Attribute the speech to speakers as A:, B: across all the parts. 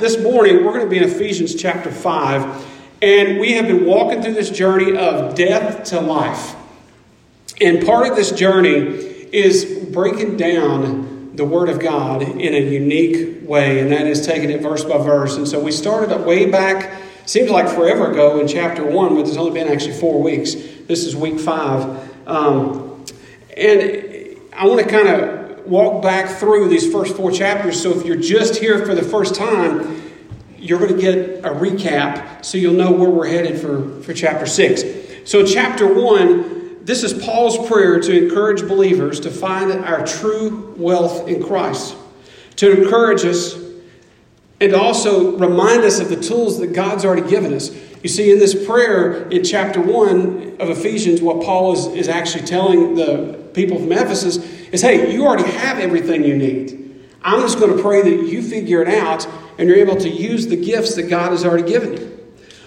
A: this morning we're going to be in Ephesians chapter 5, and we have been walking through this journey of death to life. And part of this journey is breaking down the Word of God in a unique way, and that is taking it verse by verse. And so we started way back, seems like forever ago in chapter 1, but there's only been actually four weeks. This is week 5. Um, and I want to kind of walk back through these first four chapters. So if you're just here for the first time, you're going to get a recap so you'll know where we're headed for, for chapter 6. So, chapter 1, this is Paul's prayer to encourage believers to find our true wealth in Christ, to encourage us and also remind us of the tools that God's already given us. You see, in this prayer in chapter 1 of Ephesians, what Paul is, is actually telling the people from Ephesus is hey, you already have everything you need. I'm just going to pray that you figure it out and you're able to use the gifts that God has already given you.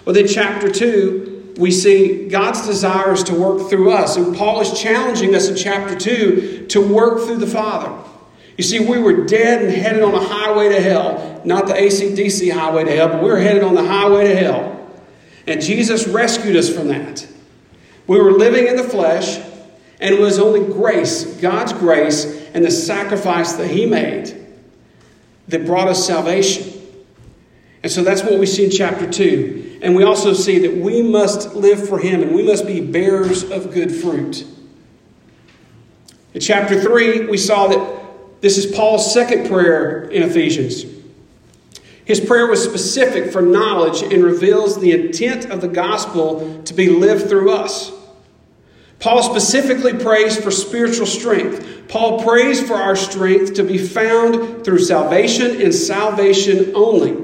A: Well, then, chapter 2, we see God's desires to work through us. And Paul is challenging us in chapter 2 to work through the Father. You see, we were dead and headed on a highway to hell. Not the ACDC highway to hell, but we were headed on the highway to hell. And Jesus rescued us from that. We were living in the flesh, and it was only grace, God's grace, and the sacrifice that He made that brought us salvation. And so that's what we see in chapter 2. And we also see that we must live for Him and we must be bearers of good fruit. In chapter 3, we saw that this is Paul's second prayer in Ephesians. His prayer was specific for knowledge and reveals the intent of the gospel to be lived through us. Paul specifically prays for spiritual strength. Paul prays for our strength to be found through salvation and salvation only.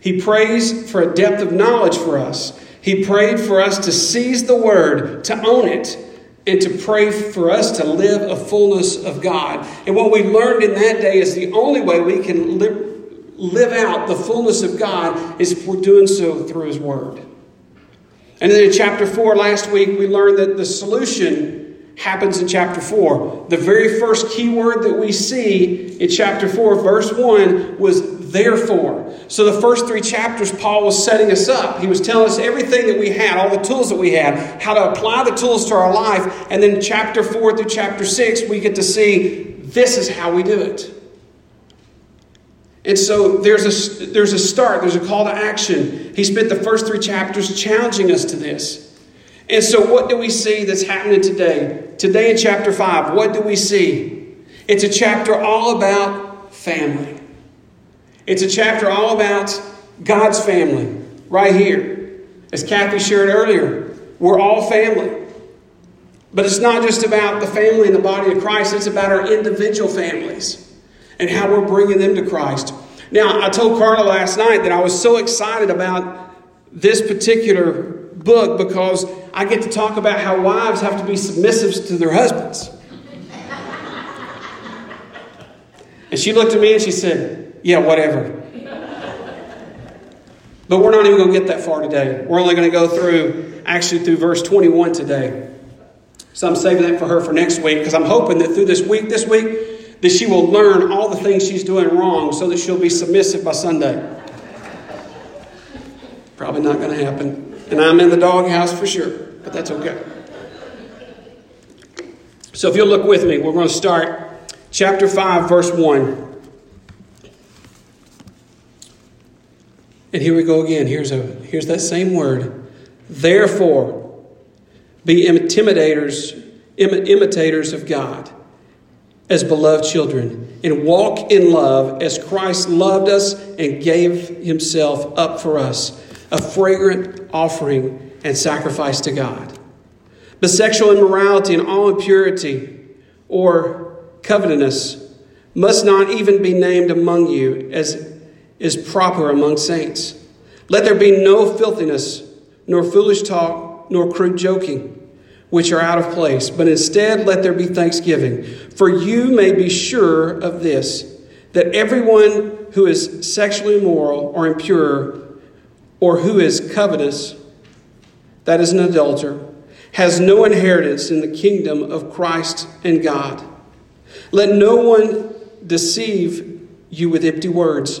A: He prays for a depth of knowledge for us. He prayed for us to seize the word, to own it, and to pray for us to live a fullness of God. And what we learned in that day is the only way we can live, live out the fullness of God is if we're doing so through His Word. And then in chapter 4 last week, we learned that the solution happens in chapter 4. The very first key word that we see in chapter 4, verse 1, was therefore. So the first three chapters, Paul was setting us up. He was telling us everything that we had, all the tools that we had, how to apply the tools to our life. And then chapter 4 through chapter 6, we get to see this is how we do it. And so there's a, there's a start, there's a call to action. He spent the first three chapters challenging us to this. And so, what do we see that's happening today? Today in chapter 5, what do we see? It's a chapter all about family. It's a chapter all about God's family, right here. As Kathy shared earlier, we're all family. But it's not just about the family in the body of Christ, it's about our individual families and how we're bringing them to Christ. Now, I told Carla last night that I was so excited about this particular book because I get to talk about how wives have to be submissive to their husbands. And she looked at me and she said, Yeah, whatever. But we're not even going to get that far today. We're only going to go through, actually, through verse 21 today. So I'm saving that for her for next week because I'm hoping that through this week, this week, that she will learn all the things she's doing wrong so that she'll be submissive by Sunday. Probably not going to happen. And I'm in the doghouse for sure, but that's okay. So if you'll look with me, we're going to start chapter 5, verse 1. And here we go again. Here's, a, here's that same word. Therefore, be imitators, imitators of God as beloved children and walk in love as Christ loved us and gave himself up for us, a fragrant offering and sacrifice to God. But sexual immorality and all impurity or covetousness must not even be named among you as is proper among saints. Let there be no filthiness, nor foolish talk, nor crude joking which are out of place, but instead let there be thanksgiving. For you may be sure of this that everyone who is sexually immoral or impure, or who is covetous, that is an adulterer, has no inheritance in the kingdom of Christ and God. Let no one deceive you with empty words.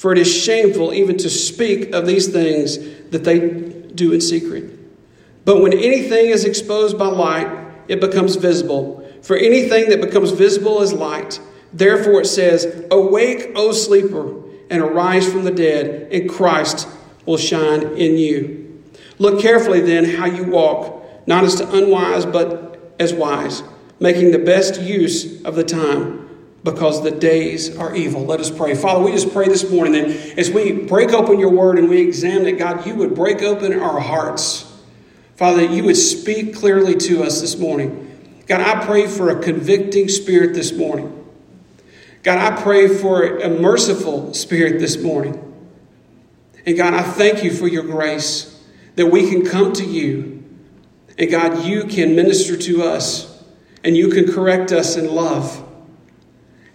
A: For it is shameful even to speak of these things that they do in secret. But when anything is exposed by light, it becomes visible. For anything that becomes visible is light. Therefore it says, Awake, O sleeper, and arise from the dead, and Christ will shine in you. Look carefully then how you walk, not as to unwise, but as wise, making the best use of the time because the days are evil. Let us pray. Father, we just pray this morning that as we break open your word and we examine it, God, you would break open our hearts. Father, you would speak clearly to us this morning. God, I pray for a convicting spirit this morning. God, I pray for a merciful spirit this morning. And God, I thank you for your grace that we can come to you. And God, you can minister to us and you can correct us in love.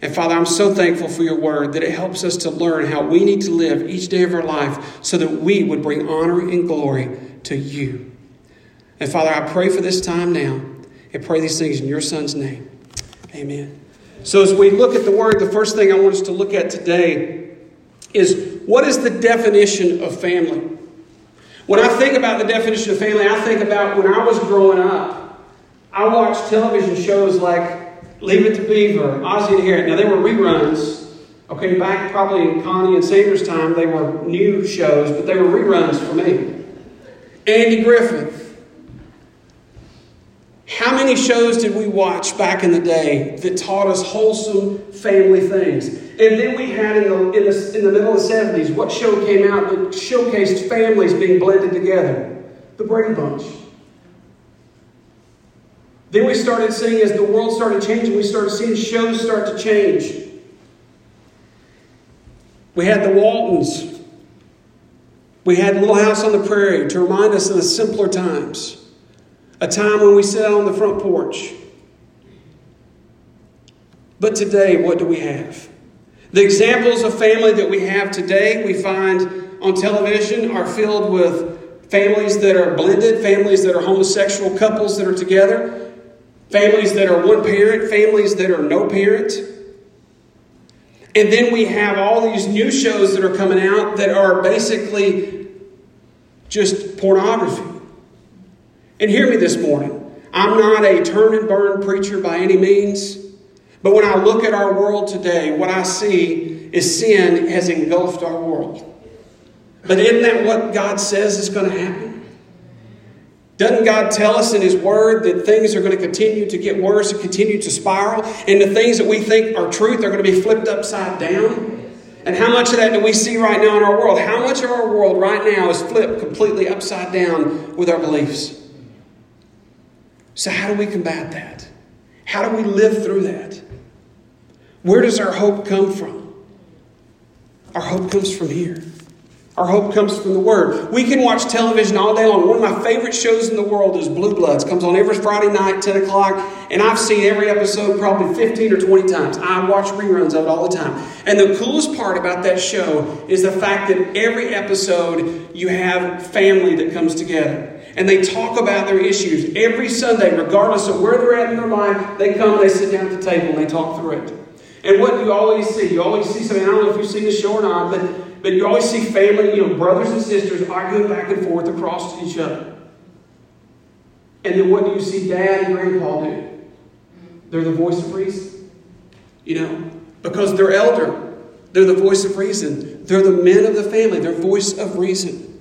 A: And Father, I'm so thankful for your word that it helps us to learn how we need to live each day of our life so that we would bring honor and glory to you. And Father, I pray for this time now and pray these things in your Son's name. Amen. So, as we look at the word, the first thing I want us to look at today is what is the definition of family? When I think about the definition of family, I think about when I was growing up. I watched television shows like Leave It to Beaver, Ozzie and Harriet. Now, they were reruns. Okay, back probably in Connie and Sanders' time, they were new shows, but they were reruns for me. Andy Griffith. How many shows did we watch back in the day that taught us wholesome family things? And then we had in the, in the, in the middle of the 70s, what show came out that showcased families being blended together? The Brady Bunch. Then we started seeing, as the world started changing, we started seeing shows start to change. We had the Waltons. We had Little House on the Prairie to remind us of the simpler times. A time when we sat on the front porch. But today, what do we have? The examples of family that we have today, we find on television, are filled with families that are blended, families that are homosexual couples that are together, families that are one parent, families that are no parent. And then we have all these new shows that are coming out that are basically just pornography. And hear me this morning. I'm not a turn and burn preacher by any means. But when I look at our world today, what I see is sin has engulfed our world. But isn't that what God says is going to happen? Doesn't God tell us in His Word that things are going to continue to get worse and continue to spiral? And the things that we think are truth are going to be flipped upside down? And how much of that do we see right now in our world? How much of our world right now is flipped completely upside down with our beliefs? So, how do we combat that? How do we live through that? Where does our hope come from? Our hope comes from here. Our hope comes from the Word. We can watch television all day long. One of my favorite shows in the world is Blue Bloods. Comes on every Friday night, 10 o'clock, and I've seen every episode probably 15 or 20 times. I watch reruns of it all the time. And the coolest part about that show is the fact that every episode you have family that comes together. And they talk about their issues. Every Sunday, regardless of where they're at in their life, they come, they sit down at the table, and they talk through it. And what you always see, you always see something, I don't know if you've seen the show or not, but but you always see family, you know, brothers and sisters arguing back and forth across each other. And then what do you see dad and grandpa do? They're the voice of reason. You know, because they're elder. They're the voice of reason. They're the men of the family. They're voice of reason.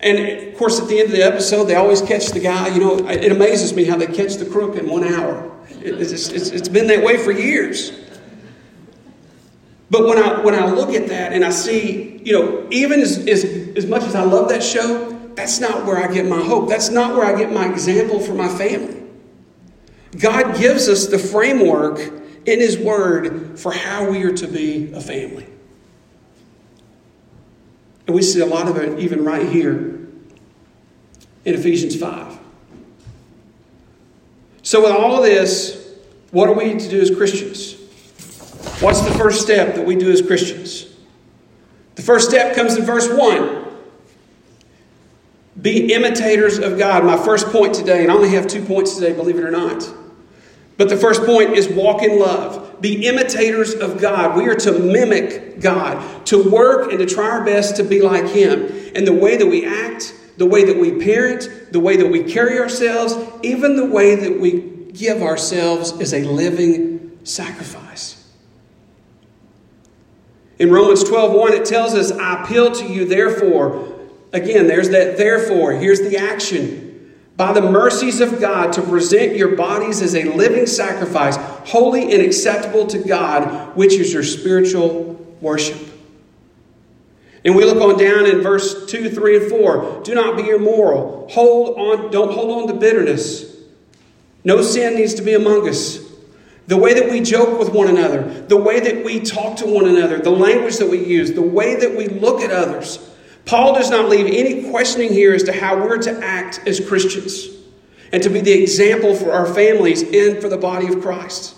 A: And of course, at the end of the episode, they always catch the guy. You know, it amazes me how they catch the crook in one hour. It's, it's, it's been that way for years. But when I, when I look at that and I see, you know, even as, as, as much as I love that show, that's not where I get my hope. That's not where I get my example for my family. God gives us the framework in His Word for how we are to be a family. And we see a lot of it even right here in Ephesians 5. So, with all of this, what are we to do as Christians? What's the first step that we do as Christians? The first step comes in verse 1. Be imitators of God. My first point today, and I only have two points today, believe it or not. But the first point is walk in love. Be imitators of God. We are to mimic God, to work and to try our best to be like Him. And the way that we act, the way that we parent, the way that we carry ourselves, even the way that we give ourselves is a living sacrifice. In Romans 12 1, it tells us, I appeal to you, therefore. Again, there's that therefore. Here's the action by the mercies of God to present your bodies as a living sacrifice, holy and acceptable to God, which is your spiritual worship. And we look on down in verse 2, 3, and 4. Do not be immoral. Hold on, don't hold on to bitterness. No sin needs to be among us. The way that we joke with one another, the way that we talk to one another, the language that we use, the way that we look at others. Paul does not leave any questioning here as to how we're to act as Christians and to be the example for our families and for the body of Christ.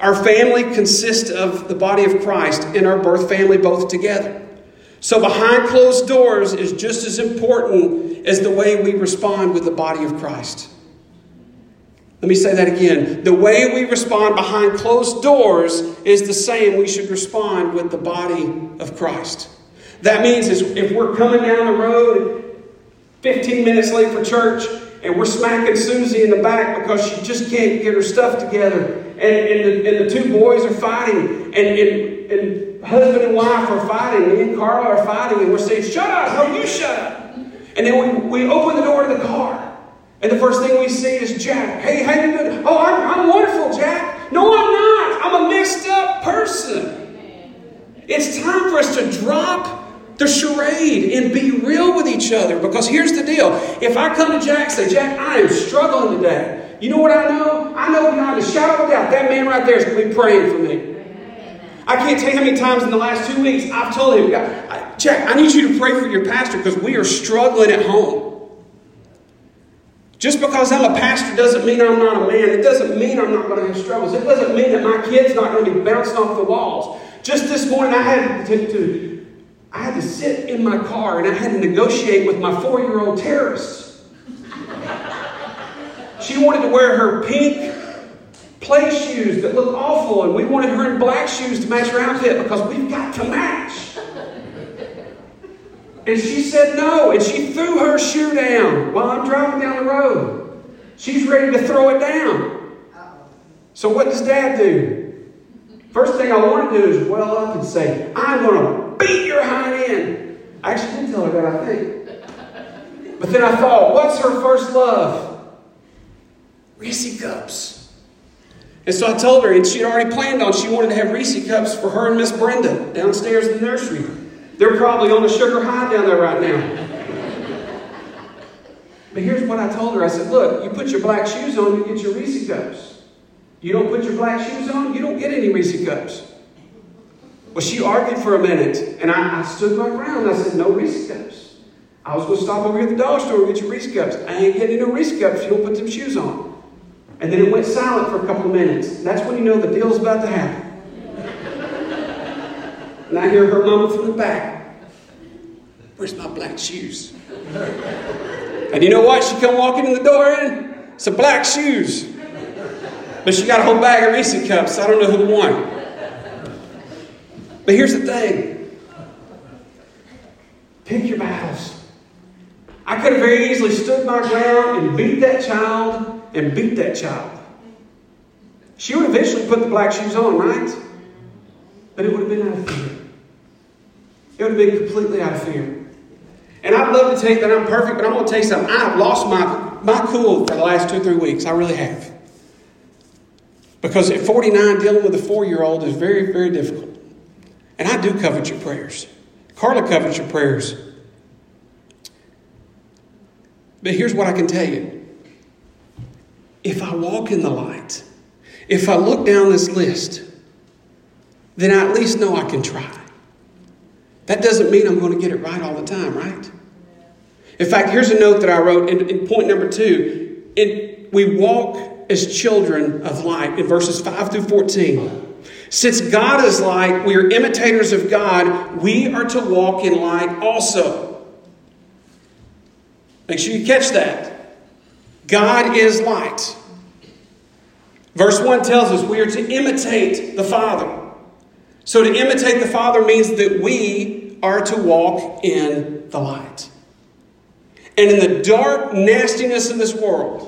A: Our family consists of the body of Christ and our birth family both together. So, behind closed doors is just as important as the way we respond with the body of Christ. Let me say that again. The way we respond behind closed doors is the same we should respond with the body of Christ. That means if we're coming down the road 15 minutes late for church and we're smacking Susie in the back because she just can't get her stuff together and, and, the, and the two boys are fighting and, and, and husband and wife are fighting, me and Carla are fighting and we're saying, shut up, no, you shut up. And then we, we open the door to the car. And the first thing we see is Jack. Hey, how you doing? Oh, I'm, I'm wonderful, Jack. No, I'm not. I'm a messed up person. It's time for us to drop the charade and be real with each other. Because here's the deal if I come to Jack and say, Jack, I am struggling today, you know what I know? I know beyond a shadow of doubt that man right there is going to be praying for me. I can't tell you how many times in the last two weeks I've told him, Jack, I need you to pray for your pastor because we are struggling at home. Just because I'm a pastor doesn't mean I'm not a man. It doesn't mean I'm not going to have struggles. It doesn't mean that my kid's not going to be bouncing off the walls. Just this morning, I had to, to I had to sit in my car and I had to negotiate with my four year old terrorist. she wanted to wear her pink play shoes that look awful, and we wanted her in black shoes to match her outfit because we've got to match. And she said no, and she threw her shoe down while I'm driving down the road. She's ready to throw it down. So, what does dad do? First thing I want to do is well up and say, I'm going to beat your hind end. I actually didn't tell her that, I think. But then I thought, what's her first love? Reese cups. And so I told her, and she had already planned on she wanted to have Reese cups for her and Miss Brenda downstairs in the nursery. They're probably on a sugar high down there right now. But here's what I told her. I said, look, you put your black shoes on, you get your Reese cups. You don't put your black shoes on, you don't get any Reese cups. Well, she argued for a minute, and I, I stood my ground. I said, no Reese cups. I was going to stop over here at the dollar store and get your Reese cups. I ain't getting no Reese cups you don't put them shoes on. And then it went silent for a couple of minutes. That's when you know the deal's about to happen. And I hear her mama from the back. Where's my black shoes? and you know what? She come walking in the door in some black shoes. But she got a whole bag of Reese cups. I don't know who won. But here's the thing pick your battles. I could have very easily stood my ground and beat that child and beat that child. She would eventually put the black shoes on, right? But it would have been out of fear. It would have been completely out of fear. And I'd love to tell you that I'm perfect, but I'm going to tell you something. I've lost my, my cool for the last two, three weeks. I really have. Because at 49, dealing with a four year old is very, very difficult. And I do covet your prayers. Carla covets your prayers. But here's what I can tell you if I walk in the light, if I look down this list, then I at least know I can try. That doesn't mean I'm going to get it right all the time, right? In fact, here's a note that I wrote in, in point number two. In, we walk as children of light in verses 5 through 14. Since God is light, we are imitators of God, we are to walk in light also. Make sure you catch that. God is light. Verse 1 tells us we are to imitate the Father. So to imitate the Father means that we are to walk in the light. And in the dark nastiness of this world,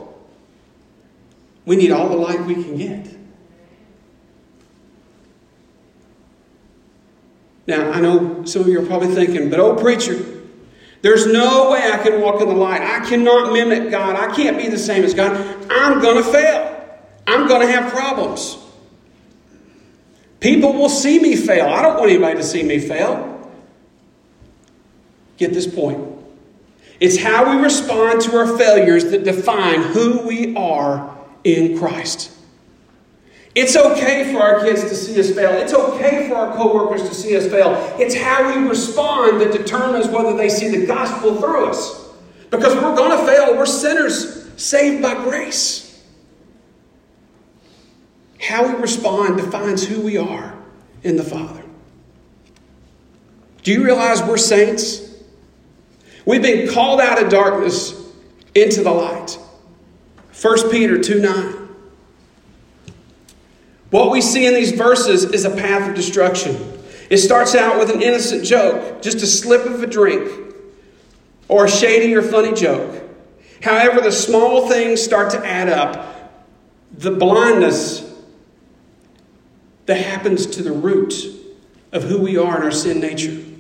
A: we need all the light we can get. Now, I know some of you are probably thinking, but oh, preacher, there's no way I can walk in the light. I cannot mimic God. I can't be the same as God. I'm going to fail. I'm going to have problems. People will see me fail. I don't want anybody to see me fail. Get this point. It's how we respond to our failures that define who we are in Christ. It's okay for our kids to see us fail. It's okay for our coworkers to see us fail. It's how we respond that determines whether they see the gospel through us. Because we're going to fail. We're sinners saved by grace. How we respond defines who we are in the Father. Do you realize we're saints? We've been called out of darkness into the light. 1 Peter 2 9. What we see in these verses is a path of destruction. It starts out with an innocent joke, just a slip of a drink, or a shady or funny joke. However, the small things start to add up. The blindness that happens to the root of who we are in our sin nature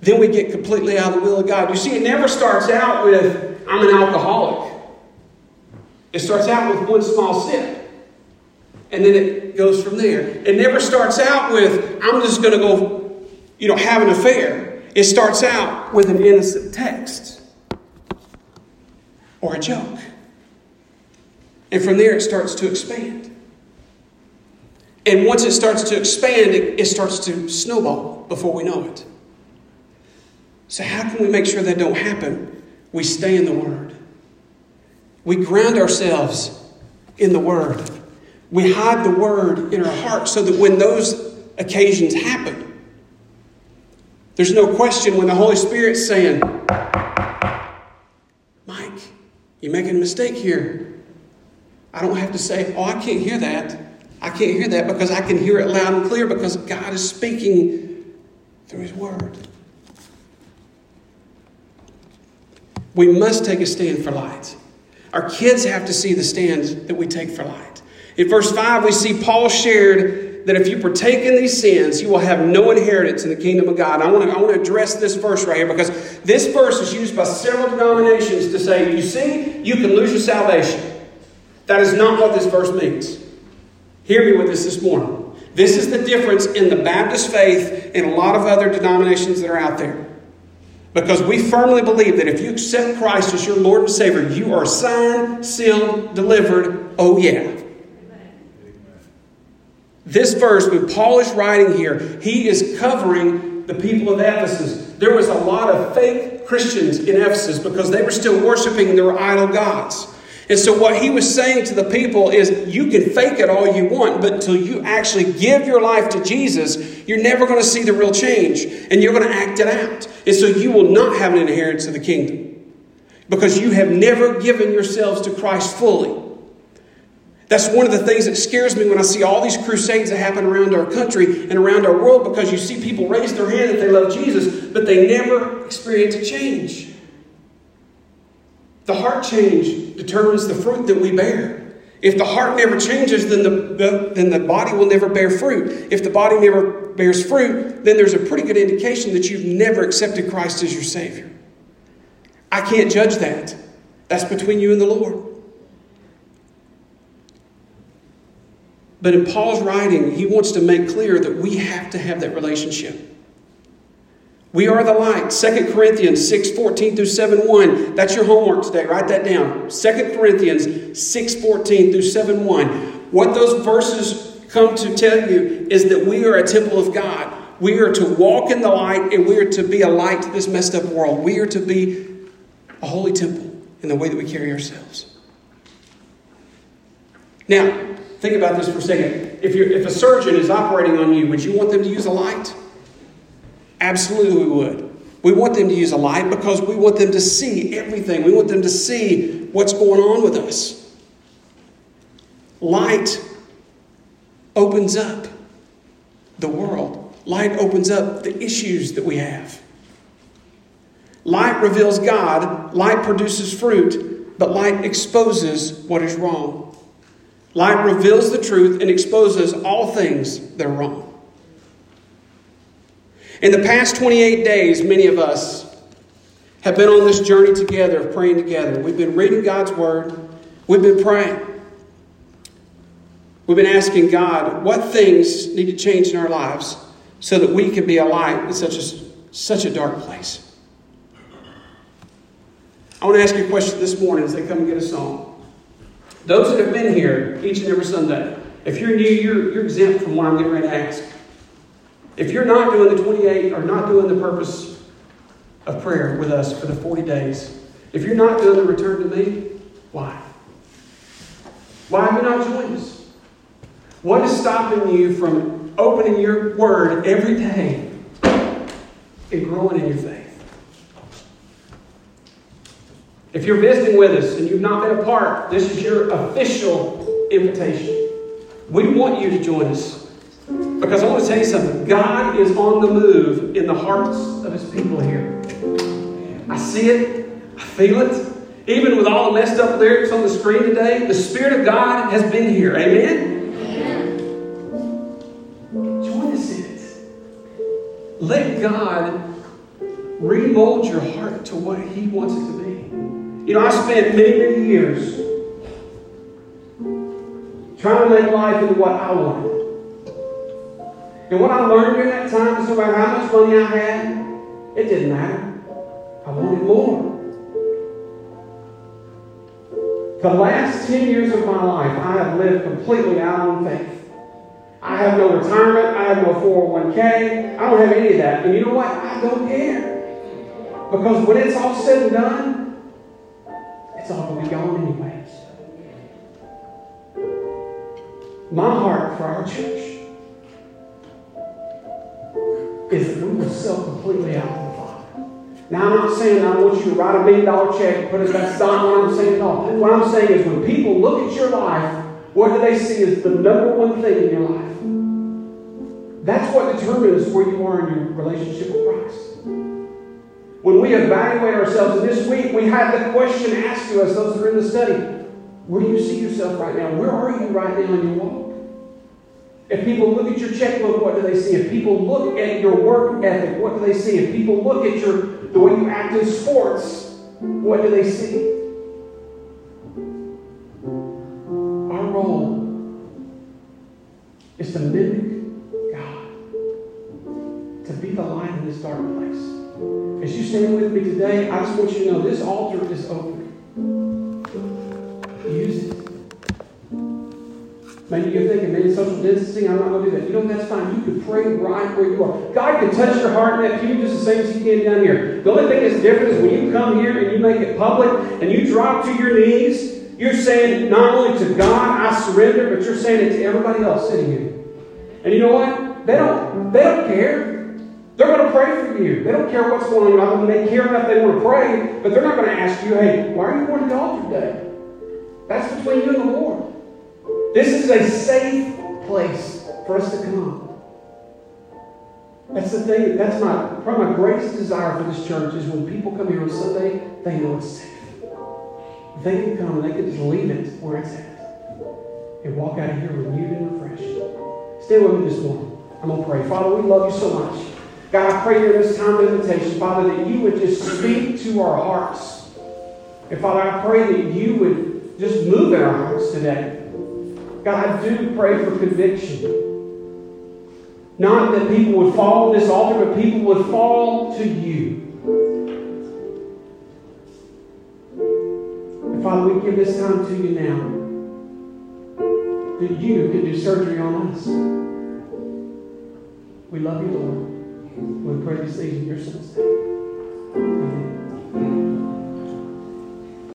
A: then we get completely out of the will of God. You see, it never starts out with, I'm an alcoholic. It starts out with one small sip. And then it goes from there. It never starts out with, I'm just going to go, you know, have an affair. It starts out with an innocent text or a joke. And from there, it starts to expand. And once it starts to expand, it, it starts to snowball before we know it. So, how can we make sure that don't happen? We stay in the Word. We ground ourselves in the Word. We hide the Word in our heart so that when those occasions happen, there's no question when the Holy Spirit's saying, Mike, you're making a mistake here. I don't have to say, Oh, I can't hear that. I can't hear that because I can hear it loud and clear because God is speaking through His Word. We must take a stand for light. Our kids have to see the stand that we take for light. In verse 5, we see Paul shared that if you partake in these sins, you will have no inheritance in the kingdom of God. I want to, I want to address this verse right here because this verse is used by several denominations to say, you see, you can lose your salvation. That is not what this verse means. Hear me with this this morning. This is the difference in the Baptist faith and a lot of other denominations that are out there. Because we firmly believe that if you accept Christ as your Lord and Savior, you are signed, sealed, delivered. Oh, yeah. This verse, when Paul is writing here, he is covering the people of Ephesus. There was a lot of fake Christians in Ephesus because they were still worshiping their idol gods. And so, what he was saying to the people is, you can fake it all you want, but until you actually give your life to Jesus, you're never going to see the real change. And you're going to act it out. And so, you will not have an inheritance of the kingdom because you have never given yourselves to Christ fully. That's one of the things that scares me when I see all these crusades that happen around our country and around our world because you see people raise their hand that they love Jesus, but they never experience a change. The heart change determines the fruit that we bear. If the heart never changes, then the, the, then the body will never bear fruit. If the body never bears fruit, then there's a pretty good indication that you've never accepted Christ as your Savior. I can't judge that. That's between you and the Lord. But in Paul's writing, he wants to make clear that we have to have that relationship. We are the light. 2 Corinthians 6 14 through 7 1. That's your homework today. Write that down. 2 Corinthians 6 14 through 7 1. What those verses come to tell you is that we are a temple of God. We are to walk in the light and we are to be a light to this messed up world. We are to be a holy temple in the way that we carry ourselves. Now, think about this for a second. If, if a surgeon is operating on you, would you want them to use a light? Absolutely, we would. We want them to use a light because we want them to see everything. We want them to see what's going on with us. Light opens up the world, light opens up the issues that we have. Light reveals God, light produces fruit, but light exposes what is wrong. Light reveals the truth and exposes all things that are wrong. In the past 28 days, many of us have been on this journey together of praying together. We've been reading God's Word, we've been praying. We've been asking God what things need to change in our lives so that we can be a light in such a, such a dark place. I want to ask you a question this morning as they come and get a song. Those that have been here each and every Sunday, if you're new, you're, you're exempt from what I'm getting ready to ask. If you're not doing the 28 or not doing the purpose of prayer with us for the 40 days, if you're not doing the return to me, why? Why have you not joined us? What is stopping you from opening your word every day and growing in your faith? If you're visiting with us and you've not been a part, this is your official invitation. We want you to join us because I want to tell you something. God is on the move in the hearts of his people here. I see it, I feel it. Even with all the messed up lyrics on the screen today, the Spirit of God has been here. Amen? Amen. Join us in it. Let God remold your heart to what He wants it to be. You know, I spent many, many years trying to make life into what I wanted. And what I learned during that time is no matter how much money I had, it didn't matter. I wanted more. The last 10 years of my life, I have lived completely out on faith. I have no retirement. I have no 401k. I don't have any of that. And you know what? I don't care. Because when it's all said and done, it's all going to be gone anyways. My heart for our church is that we will completely out to the Father. Now, I'm not saying I want you to write a million dollar check and put it, that's not what I'm saying at all. What I'm saying is when people look at your life, what do they see as the number one thing in your life? That's what determines where you are in your relationship with Christ. When we evaluate ourselves, and this week we had the question asked to us, those that are in the study, where do you see yourself right now? Where are you right now in your walk? If people look at your checkbook, what do they see? If people look at your work ethic, what do they see? If people look at your the way you act in sports, what do they see? Our role is to mimic God, to be the light in this dark place. As you stand with me today, I just want you to know this altar is open. Maybe you're thinking, maybe social distancing, I'm not going to do that. You know, that's fine. You can pray right where you are. God can touch your heart in that pew just the same as He can down here. The only thing that's different is when you come here and you make it public and you drop to your knees, you're saying not only to God, I surrender, but you're saying it to everybody else sitting here. And you know what? They don't, they don't care. They're going to pray for you. They don't care what's going on. They care enough they want to pray, but they're not going to ask you, hey, why are you going to altar today? That's between you and the Lord. This is a safe place for us to come. That's the thing, that's my probably my greatest desire for this church is when people come here on Sunday, they know it's safe. They can come and they can just leave it where it's at. And walk out of here renewed and refreshed. Stay with me this morning. I'm going to pray. Father, we love you so much. God, I pray during this time of invitation, Father, that you would just speak to our hearts. And Father, I pray that you would just move in our hearts today. God, I do pray for conviction. Not that people would fall on this altar, but people would fall to you. And Father, we give this time to you now. That you can do surgery on us. We love you, Lord. We pray these things in your son's name.